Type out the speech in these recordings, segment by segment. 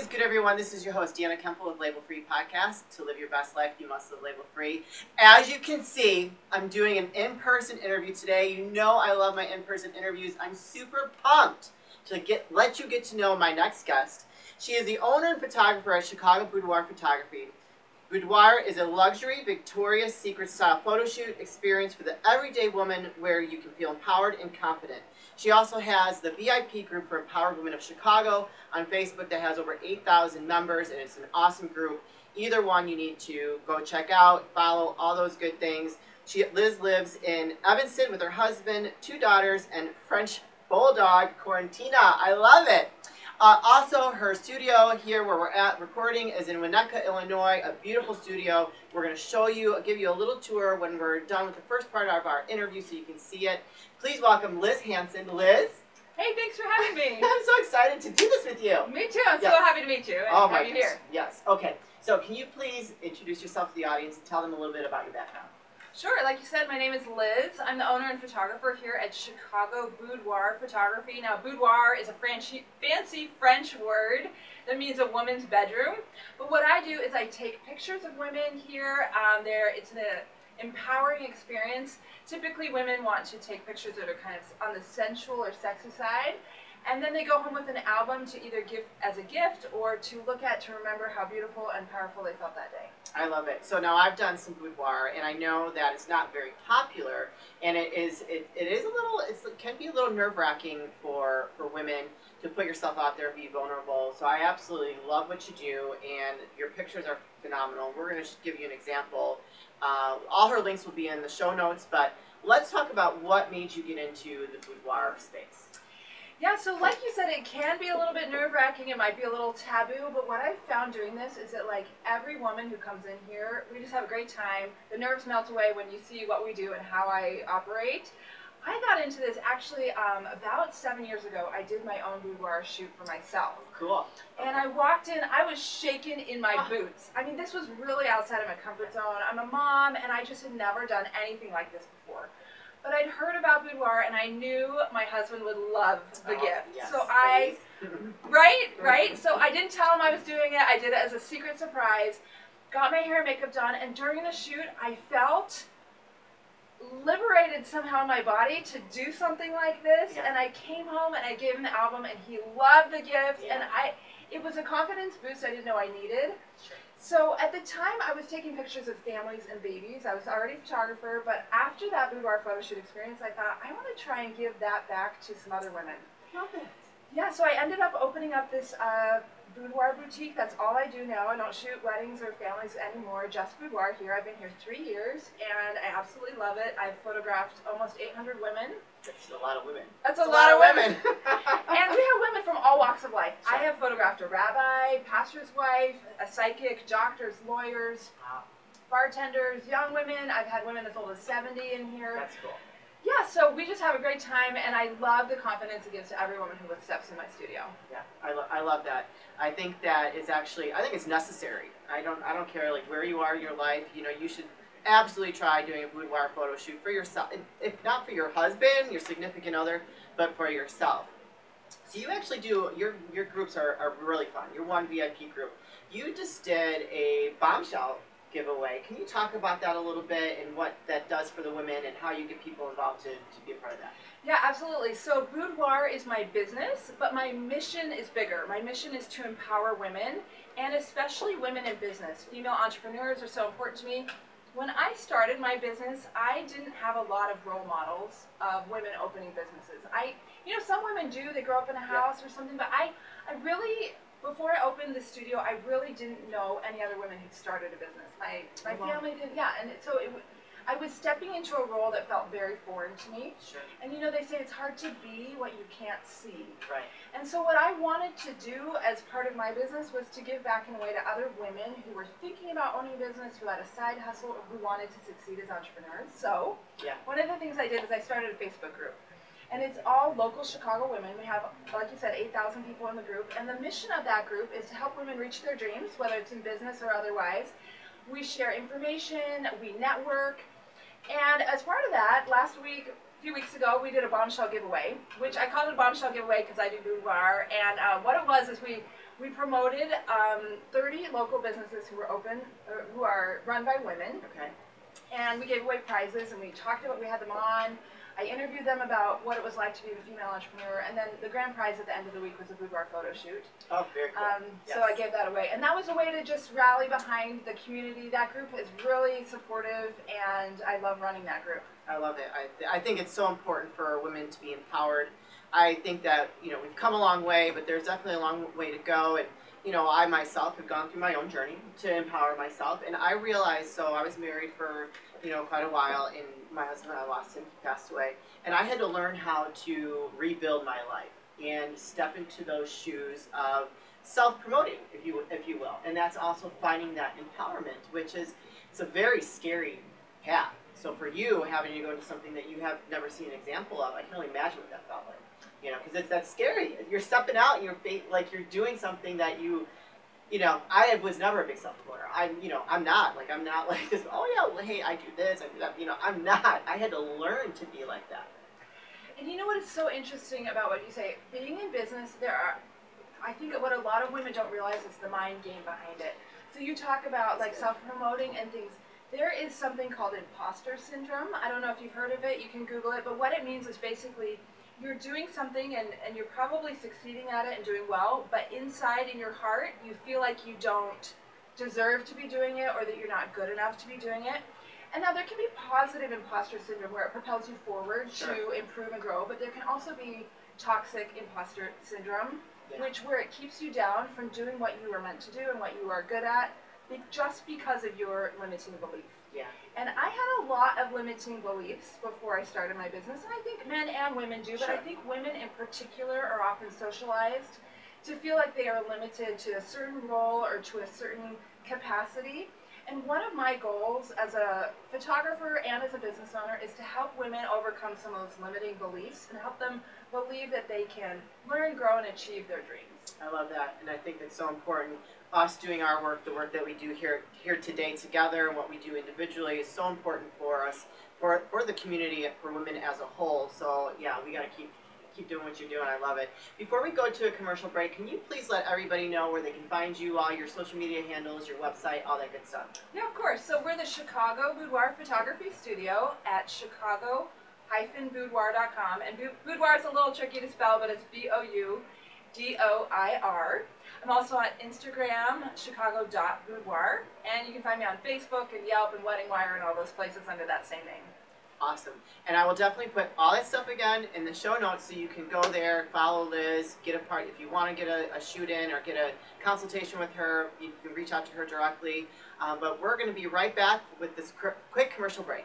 is good, everyone? This is your host, Deanna Kemple with Label Free Podcast. To live your best life, you must live label free. As you can see, I'm doing an in person interview today. You know I love my in person interviews. I'm super pumped to get let you get to know my next guest. She is the owner and photographer at Chicago Boudoir Photography. Boudoir is a luxury Victoria's Secret style photo shoot experience for the everyday woman where you can feel empowered and confident. She also has the VIP group for Empowered Women of Chicago on Facebook that has over 8,000 members, and it's an awesome group. Either one you need to go check out, follow, all those good things. She, Liz lives in Evanston with her husband, two daughters, and French bulldog, Quarantina. I love it. Uh, also, her studio here where we're at recording is in Winnetka, Illinois, a beautiful studio. We're going to show you, give you a little tour when we're done with the first part of our interview so you can see it. Please welcome Liz Hanson. Liz? Hey, thanks for having me. I'm so excited to do this with you. Me too. I'm Yes. so happy to meet you and Oh have you here. Yes. Okay. So, can you please introduce yourself to the audience and tell them a little bit about your background? Sure. Like you said, my name is Liz. I'm the owner and photographer here at Chicago Boudoir Photography. Now, boudoir is a French, fancy French word that means a woman's bedroom. But what I do is I take pictures of women here. Um, there, it's an empowering experience. Typically, women want to take pictures that are kind of on the sensual or sexy side. And then they go home with an album to either give as a gift or to look at to remember how beautiful and powerful they felt that day. I love it. So now I've done some boudoir, and I know that it's not very popular, and it is it, it is a little it can be a little nerve wracking for for women to put yourself out there be vulnerable. So I absolutely love what you do, and your pictures are phenomenal. We're going to give you an example. Uh, all her links will be in the show notes, but let's talk about what made you get into the boudoir space. Yeah, so like you said, it can be a little bit nerve wracking. It might be a little taboo, but what I've found doing this is that, like, every woman who comes in here, we just have a great time. The nerves melt away when you see what we do and how I operate. I got into this actually um, about seven years ago. I did my own boudoir shoot for myself. Cool. And I walked in, I was shaking in my boots. I mean, this was really outside of my comfort zone. I'm a mom, and I just had never done anything like this before. But I'd heard about boudoir, and I knew my husband would love the Oh, gift. yes, so I, right, right. So I didn't tell him I was doing it. I did it as a secret surprise. Got my hair and makeup done, and during the shoot, I felt liberated somehow in my body to do something like this. Yeah. And I came home and I gave him the album, and he loved the gift. Yeah. And I, it was a confidence boost I didn't know I needed. So at the time, I was taking pictures of families and babies. I was already a photographer, but after that boudoir photo shoot experience, I thought I want to try and give that back to some other women. Love it. Yeah, so I ended up opening up this uh, boudoir boutique. That's all I do now. I don't shoot weddings or families anymore, just boudoir here. I've been here three years, and I absolutely love it. I've photographed almost 800 women. That's a lot of women. That's a, That's lot, of women. women. and we have women from all walks of life. I have photographed a rabbi, pastor's wife, a psychic, doctors, lawyers, Wow, bartenders, young women. I've had women as old as 70 in here. that's cool. Yeah, so we just have a great time, and I love the confidence it gives to every woman who steps in my studio. Yeah, I, lo- I love that. I think that is actually I think it's necessary. I don't I don't care like where you are in your life. You know, you should absolutely try doing a boudoir photo shoot for yourself. If not for your husband, your significant other, but for yourself. So you actually do your your groups are, are really fun. Your one VIP group. You just did a bombshell giveaway. Can you talk about that a little bit and what that does for the women and how you get people involved to, to be a part of that? Yeah, absolutely. So boudoir is my business, but my mission is bigger. My mission is to empower women, and especially women in business. Female entrepreneurs are so important to me. When I started my business, I didn't have a lot of role models of women opening businesses. I, you know, some women do. They grow up in a house or something, but I, I really, before I opened the studio, I really didn't know any other women who'd started a business. My, my wow. family did, yeah, and so it, I was stepping into a role that felt very foreign to me. Sure. And you know, they say it's hard to be what you can't see. Right. And so, what I wanted to do as part of my business was to give back in a way to other women who were thinking about owning a business, who had a side hustle, or who wanted to succeed as entrepreneurs. So, Yeah. one of the things I did is I started a Facebook group. And it's all local Chicago women. We have, like you said, 8,000 people in the group. And the mission of that group is to help women reach their dreams, whether it's in business or otherwise. We share information, we network. And as part of that, last week, a few weeks ago, we did a bombshell giveaway, which I called it a bombshell giveaway because I do boudoir. And uh, what it was is we we promoted um, 30 local businesses who were open, uh, who are run by women, Okay. and we gave away prizes and we talked about, we had them on. I interviewed them about what it was like to be a female entrepreneur, and then the grand prize at the end of the week was a boudoir photo shoot. Oh, very cool. Um, Yes. So I gave that away, and that was a way to just rally behind the community. That group is really supportive, and I love running that group. I love it. I, I think it's so important for women to be empowered. I think that, you know, we've come a long way, but there's definitely a long way to go. And, you know, I myself have gone through my own journey to empower myself. And I realized, so I was married for, you know, quite a while, and my husband, I lost him, he passed away. And I had to learn how to rebuild my life and step into those shoes of self-promoting, if you, if you will. And that's also finding that empowerment, which is, it's a very scary path. So for you, having to go into something that you have never seen an example of, I can only imagine what that felt like. You know, because it's that's scary. You're stepping out, and you're like you're doing something that you, you know, I was never a big self promoter. I'm, you know, I'm not like I'm not like this. Oh yeah, well, hey, I do this, I do that. You know, I'm not. I had to learn to be like that. And you know what is so interesting about what you say? Being in business, there are, I think what a lot of women don't realize is the mind game behind it. So you talk about like self-promoting and things. There is something called imposter syndrome. I don't know if you've heard of it. You can Google it. But what it means is basically you're doing something and, and you're probably succeeding at it and doing well, but inside in your heart, you feel like you don't deserve to be doing it or that you're not good enough to be doing it. And now there can be positive imposter syndrome where it propels you forward Sure. to improve and grow, but there can also be toxic imposter syndrome, Yeah. which where it keeps you down from doing what you were meant to do and what you are good at, just because of your limiting belief. Yeah. And I had a lot of limiting beliefs before I started my business, and I think men and women do, but I think women in particular are often socialized to feel like they are limited to a certain role or to a certain capacity. And one of my goals as a photographer and as a business owner is to help women overcome some of those limiting beliefs and help them believe that they can learn, grow, and achieve their dreams. I love that, and I think it's so important. Us doing our work, the work that we do here here today together, and what we do individually is so important for us, for for the community, for women as a whole. So yeah, we got to keep keep doing what you're doing. I love it. Before we go to a commercial break, can you please let everybody know where they can find you, all your social media handles, your website, all that good stuff? Yeah, of course. So we're the Chicago Boudoir Photography Studio at chicago-boudoir.com. And boudoir is a little tricky to spell, but it's B-O-U-D-O-I-R. I'm also on Instagram, chicago.boudoir. And you can find me on Facebook and Yelp and Wedding Wire and all those places under that same name. Awesome. And I will definitely put all that stuff again in the show notes so you can go there, follow Liz, get a part. If you want to get a, a shoot in or get a consultation with her, you can reach out to her directly. Um, but we're going to be right back with this cr- quick commercial break.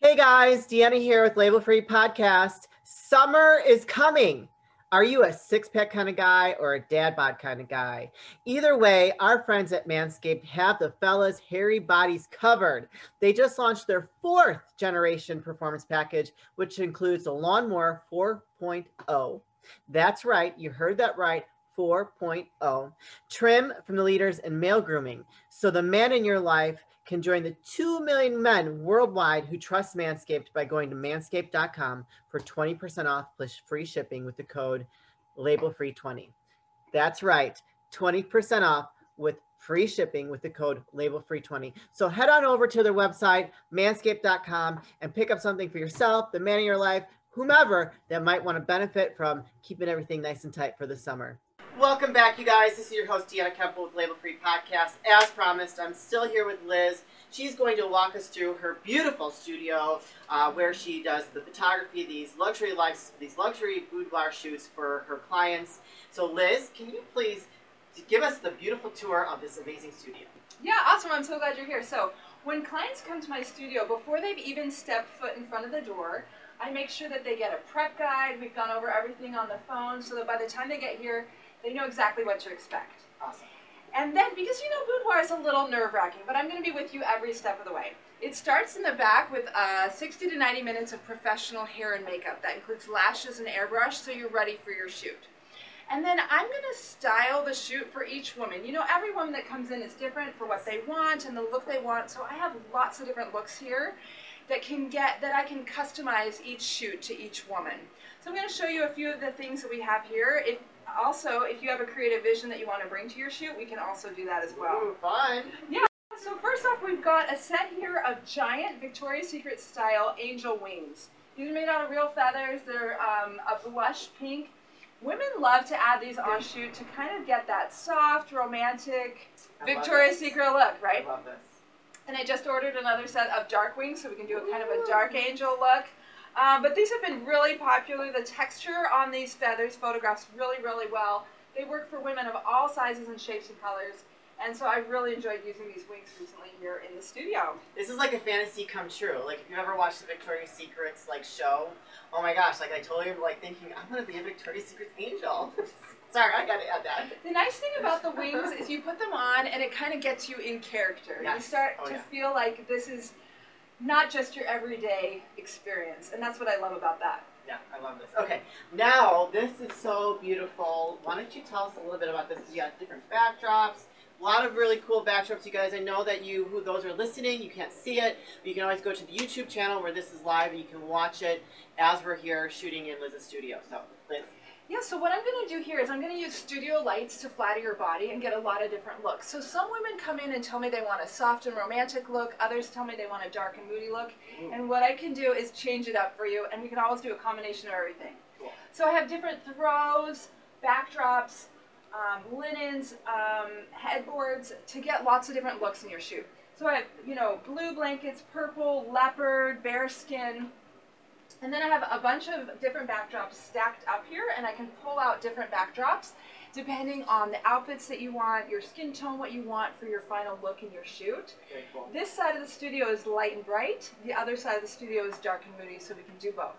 Hey guys, Deanna here with Label Free Podcast. Summer is coming. Are you a six pack kind of guy or a dad bod kind of guy? Either way, our friends at Manscaped have the fellas' hairy bodies covered. They just launched their fourth generation performance package, which includes the Lawnmower 4.0. That's right, you heard that right. 4.0. Trim from the leaders in male grooming. So the man in your life can join the 2 million men worldwide who trust Manscaped by going to manscaped.com for 20% off plus free shipping with the code labelfree20. That's right, 20% off with free shipping with the code labelfree20. So head on over to their website, manscaped.com, and pick up something for yourself, the man in your life, whomever that might want to benefit from keeping everything nice and tight for the summer. Welcome back, you guys. This is your host, Deanna Kemple with Label Free Podcast. As promised, I'm still here with Liz. She's going to walk us through her beautiful studio uh, where she does the photography, these luxury lives, these luxury boudoir shoots for her clients. So, Liz, can you please give us the beautiful tour of this amazing studio? Yeah, awesome. I'm so glad you're here. So, when clients come to my studio, before they've even stepped foot in front of the door, I make sure that they get a prep guide. We've gone over everything on the phone so that by the time they get here, they know exactly what to expect. Awesome. And then, because you know, boudoir is a little nerve wracking, but I'm going to be with you every step of the way. It starts in the back with uh, 60 to 90 minutes of professional hair and makeup. That includes lashes and airbrush, so you're ready for your shoot. And then I'm going to style the shoot for each woman. You know, every woman that comes in is different for what they want and the look they want. So I have lots of different looks here that can get that I can customize each shoot to each woman. So I'm going to show you a few of the things that we have here. If also, if you have a creative vision that you want to bring to your shoot, we can also do that as well. Ooh, fun. Yeah. So first off, we've got a set here of giant Victoria's Secret style angel wings. These are made out of real feathers. They're um, a blush pink. Women love to add these on shoot to kind of get that soft, romantic I Victoria's. Secret look, right? I love this. And I just ordered another set of dark wings, so we can do a kind of a dark angel look. Um, but these have been really popular. The texture on these feathers photographs really, really well. They work for women of all sizes and shapes and colors. And so I really enjoyed using these wings recently here in the studio. This is like a fantasy come true. Like if you ever watched the Victoria's Secrets like show, oh my gosh, like I totally am like thinking I'm gonna be a Victoria's Secrets angel. Sorry, I gotta add that. The nice thing about the wings is you put them on and it kind of gets you in character. You start Oh, to yeah. feel like this is not just your everyday experience. And that's what I love about that. Yeah, I love this. Okay, now this is so beautiful. Why don't you tell us a little bit about this? You got different backdrops. A lot of really cool backdrops, you guys. I know that you, who those are listening, you can't see it, but you can always go to the YouTube channel where this is live and you can watch it as we're here shooting in Liz's studio. So, Liz, Yeah, so what I'm going to do here is I'm going to use studio lights to flatter your body and get a lot of different looks. So some women come in and tell me they want a soft and romantic look, others tell me they want a dark and moody look. Ooh. And what I can do is change it up for you, and we can always do a combination of everything. Cool. So I have different throws, backdrops, um, linens, um, headboards to get lots of different looks in your shoot. So I have, you know, blue blankets, purple, leopard, bear skin, and then I have a bunch of different backdrops stacked up here, and I can pull out different backdrops depending on the outfits that you want, your skin tone, what you want for your final look in your shoot. very cool. This side of the studio is light and bright, the other side of the studio is dark and moody, so we can do both.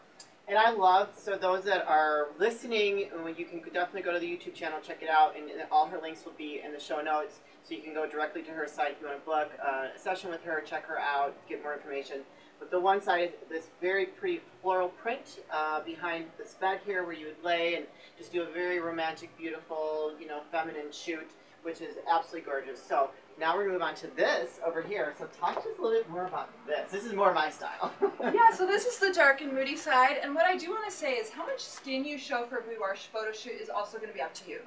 And I love, so those that are listening, uh, you can definitely go to the YouTube channel, check it out, and all her links will be in the show notes. So you can go directly to her site if you want to book a session with her, check her out, get more information. But the one side is this very pretty floral print uh, behind this bed here where you would lay and just do a very romantic, beautiful, you know, feminine shoot, which is absolutely gorgeous. So now we're going to move on to this over here. So talk to us a little bit more about this. This is more my style. yeah, so this is the dark and moody side, and what I do want to say is how much skin you show for a boudoir photo shoot is also going to be up to you.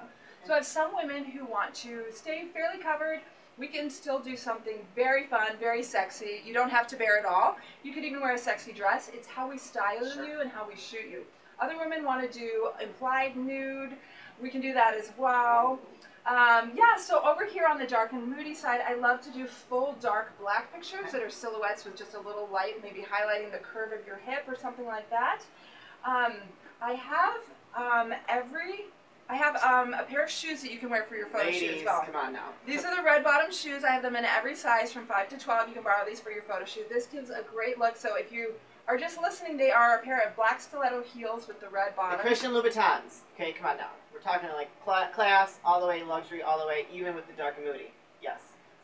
So I have some women who want to stay fairly covered. We can still do something very fun, very sexy. You don't have to bear it all. You could even wear a sexy dress. It's how we style Sure. you and how we shoot you. Other women want to do implied nude. We can do that as well. Um, yeah, so over here on the dark and moody side, I love to do full dark black pictures that are silhouettes with just a little light, maybe highlighting the curve of your hip or something like that. Um, I have um, every, I have um, a pair of shoes that you can wear for your photo shoot as well. come on now. These are the red bottom shoes. I have them in every size from 5 to 12. You can borrow these for your photo shoot. This gives a great look. So if you are just listening, they are a pair of black stiletto heels with the red bottom. The. Christian Louboutins. Okay, come on now. We're talking like cla- class, all the way luxury, all the way, even with the dark and moody. Yes.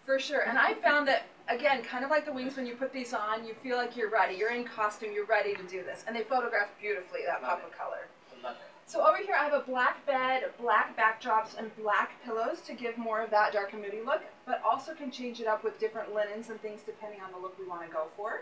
For sure. And I found that, again, kind of like the wings, when you put these on, you feel like you're ready. You're in costume, you're ready to do this. And they photograph beautifully, that Love pop it. of color. I love it. So over here I have a black bed, black backdrops, and black pillows to give more of that dark and moody look, but also can change it up with different linens and things depending on the look we want to go for.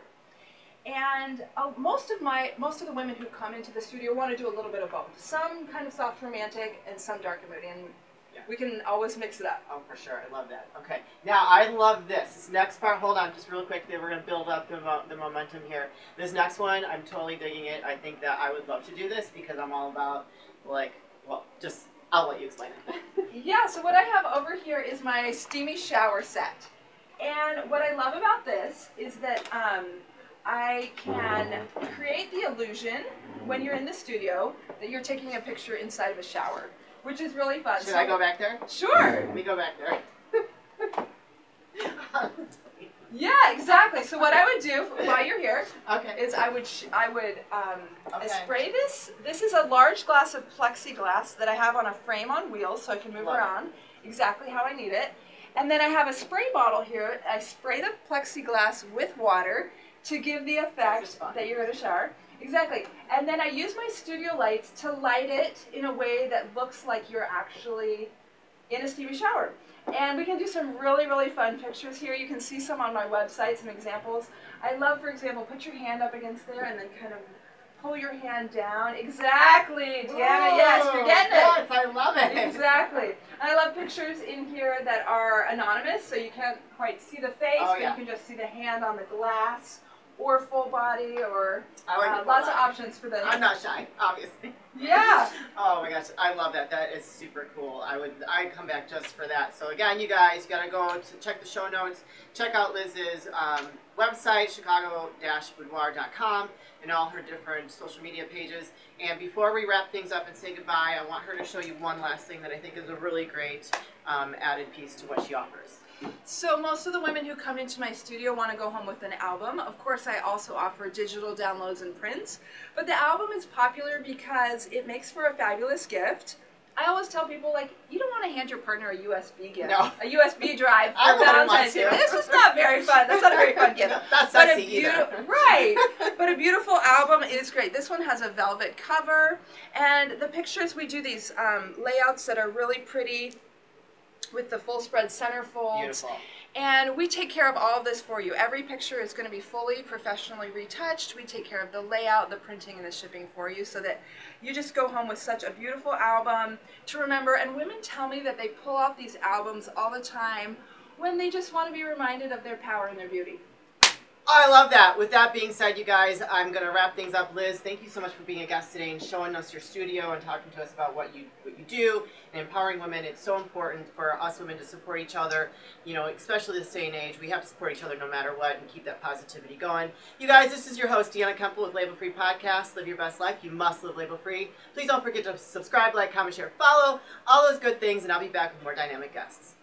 And uh, most of my, most of the women who come into the studio want to do a little bit of both. Some kind of soft romantic and some dark and moody, and Yeah. we can always mix it up. Oh, for sure. I love that. Okay. Now, I love this. This next part, hold on just real quick. We're going to build up the, mo- the momentum here. This next one, I'm totally digging it. I think that I would love to do this because I'm all about, like, well, just, I'll let you explain it. Yeah, so what I have over here is my steamy shower set. And what I love about this is that um, I can create the illusion when you're in the studio that you're taking a picture inside of a shower, which is really fun. Should So- I go back there? Sure. Let me go back there. Yeah, exactly. So what I would do while you're here okay. is I would sh- I would um, Okay. spray this. This is a large glass of plexiglass that I have on a frame on wheels, so I can move Love it. around exactly how I need it. And then I have a spray bottle here. I spray the plexiglass with water to give the effect that you're in a shower. Exactly. And then I use my studio lights to light it in a way that looks like you're actually in a steamy shower. And we can do some really, really fun pictures here. You can see some on my website, some examples. I love, for example, put your hand up against there and then kind of pull your hand down. Exactly, Deanna. yes, you're getting it. Yes, I love it. Exactly. And I love pictures in here that are anonymous, so you can't quite see the face, Oh, but yeah. you can just see the hand on the glass, or full body, or I like uh, lots of options for the. I'm not shy, obviously. Yeah. Oh my gosh, I love that. That is super cool. I would I'd come back just for that. So again, you guys you gotta go to check the show notes. Check out Liz's um, website, chicago-boudoir.com, and all her different social media pages. And before we wrap things up and say goodbye, I want her to show you one last thing that I think is a really great um, added piece to what she offers. So most of the women who come into my studio want to go home with an album. Of course, I also offer digital downloads and prints, but the album is popular because it makes for a fabulous gift. I always tell people like you don't want to hand your partner a USB gift, No. a USB drive I for Valentine's Day. This is not very fun. That's not a very fun gift. Not But a sexy either. right. But a beautiful album is great. This one has a velvet cover, and the pictures we do these um, layouts that are really pretty with the full spread centerfolds. Beautiful. And we take care of all of this for you. Every picture is going to be fully professionally retouched. We take care of the layout, the printing, and the shipping for you so that you just go home with such a beautiful album to remember. And women tell me that they pull out these albums all the time when they just want to be reminded of their power and their beauty. Oh, I love that. With that being said, you guys, I'm going to wrap things up. Liz, thank you so much for being a guest today and showing us your studio and talking to us about what you what you do and empowering women. It's so important for us women to support each other. You know, especially this day and age, we have to support each other no matter what and keep that positivity going. You guys, this is your host Deanna Kemple with Label Free Podcast. Live your best life. You must live label free. Please don't forget to subscribe, like, comment, share, follow, all those good things, and I'll be back with more dynamic guests.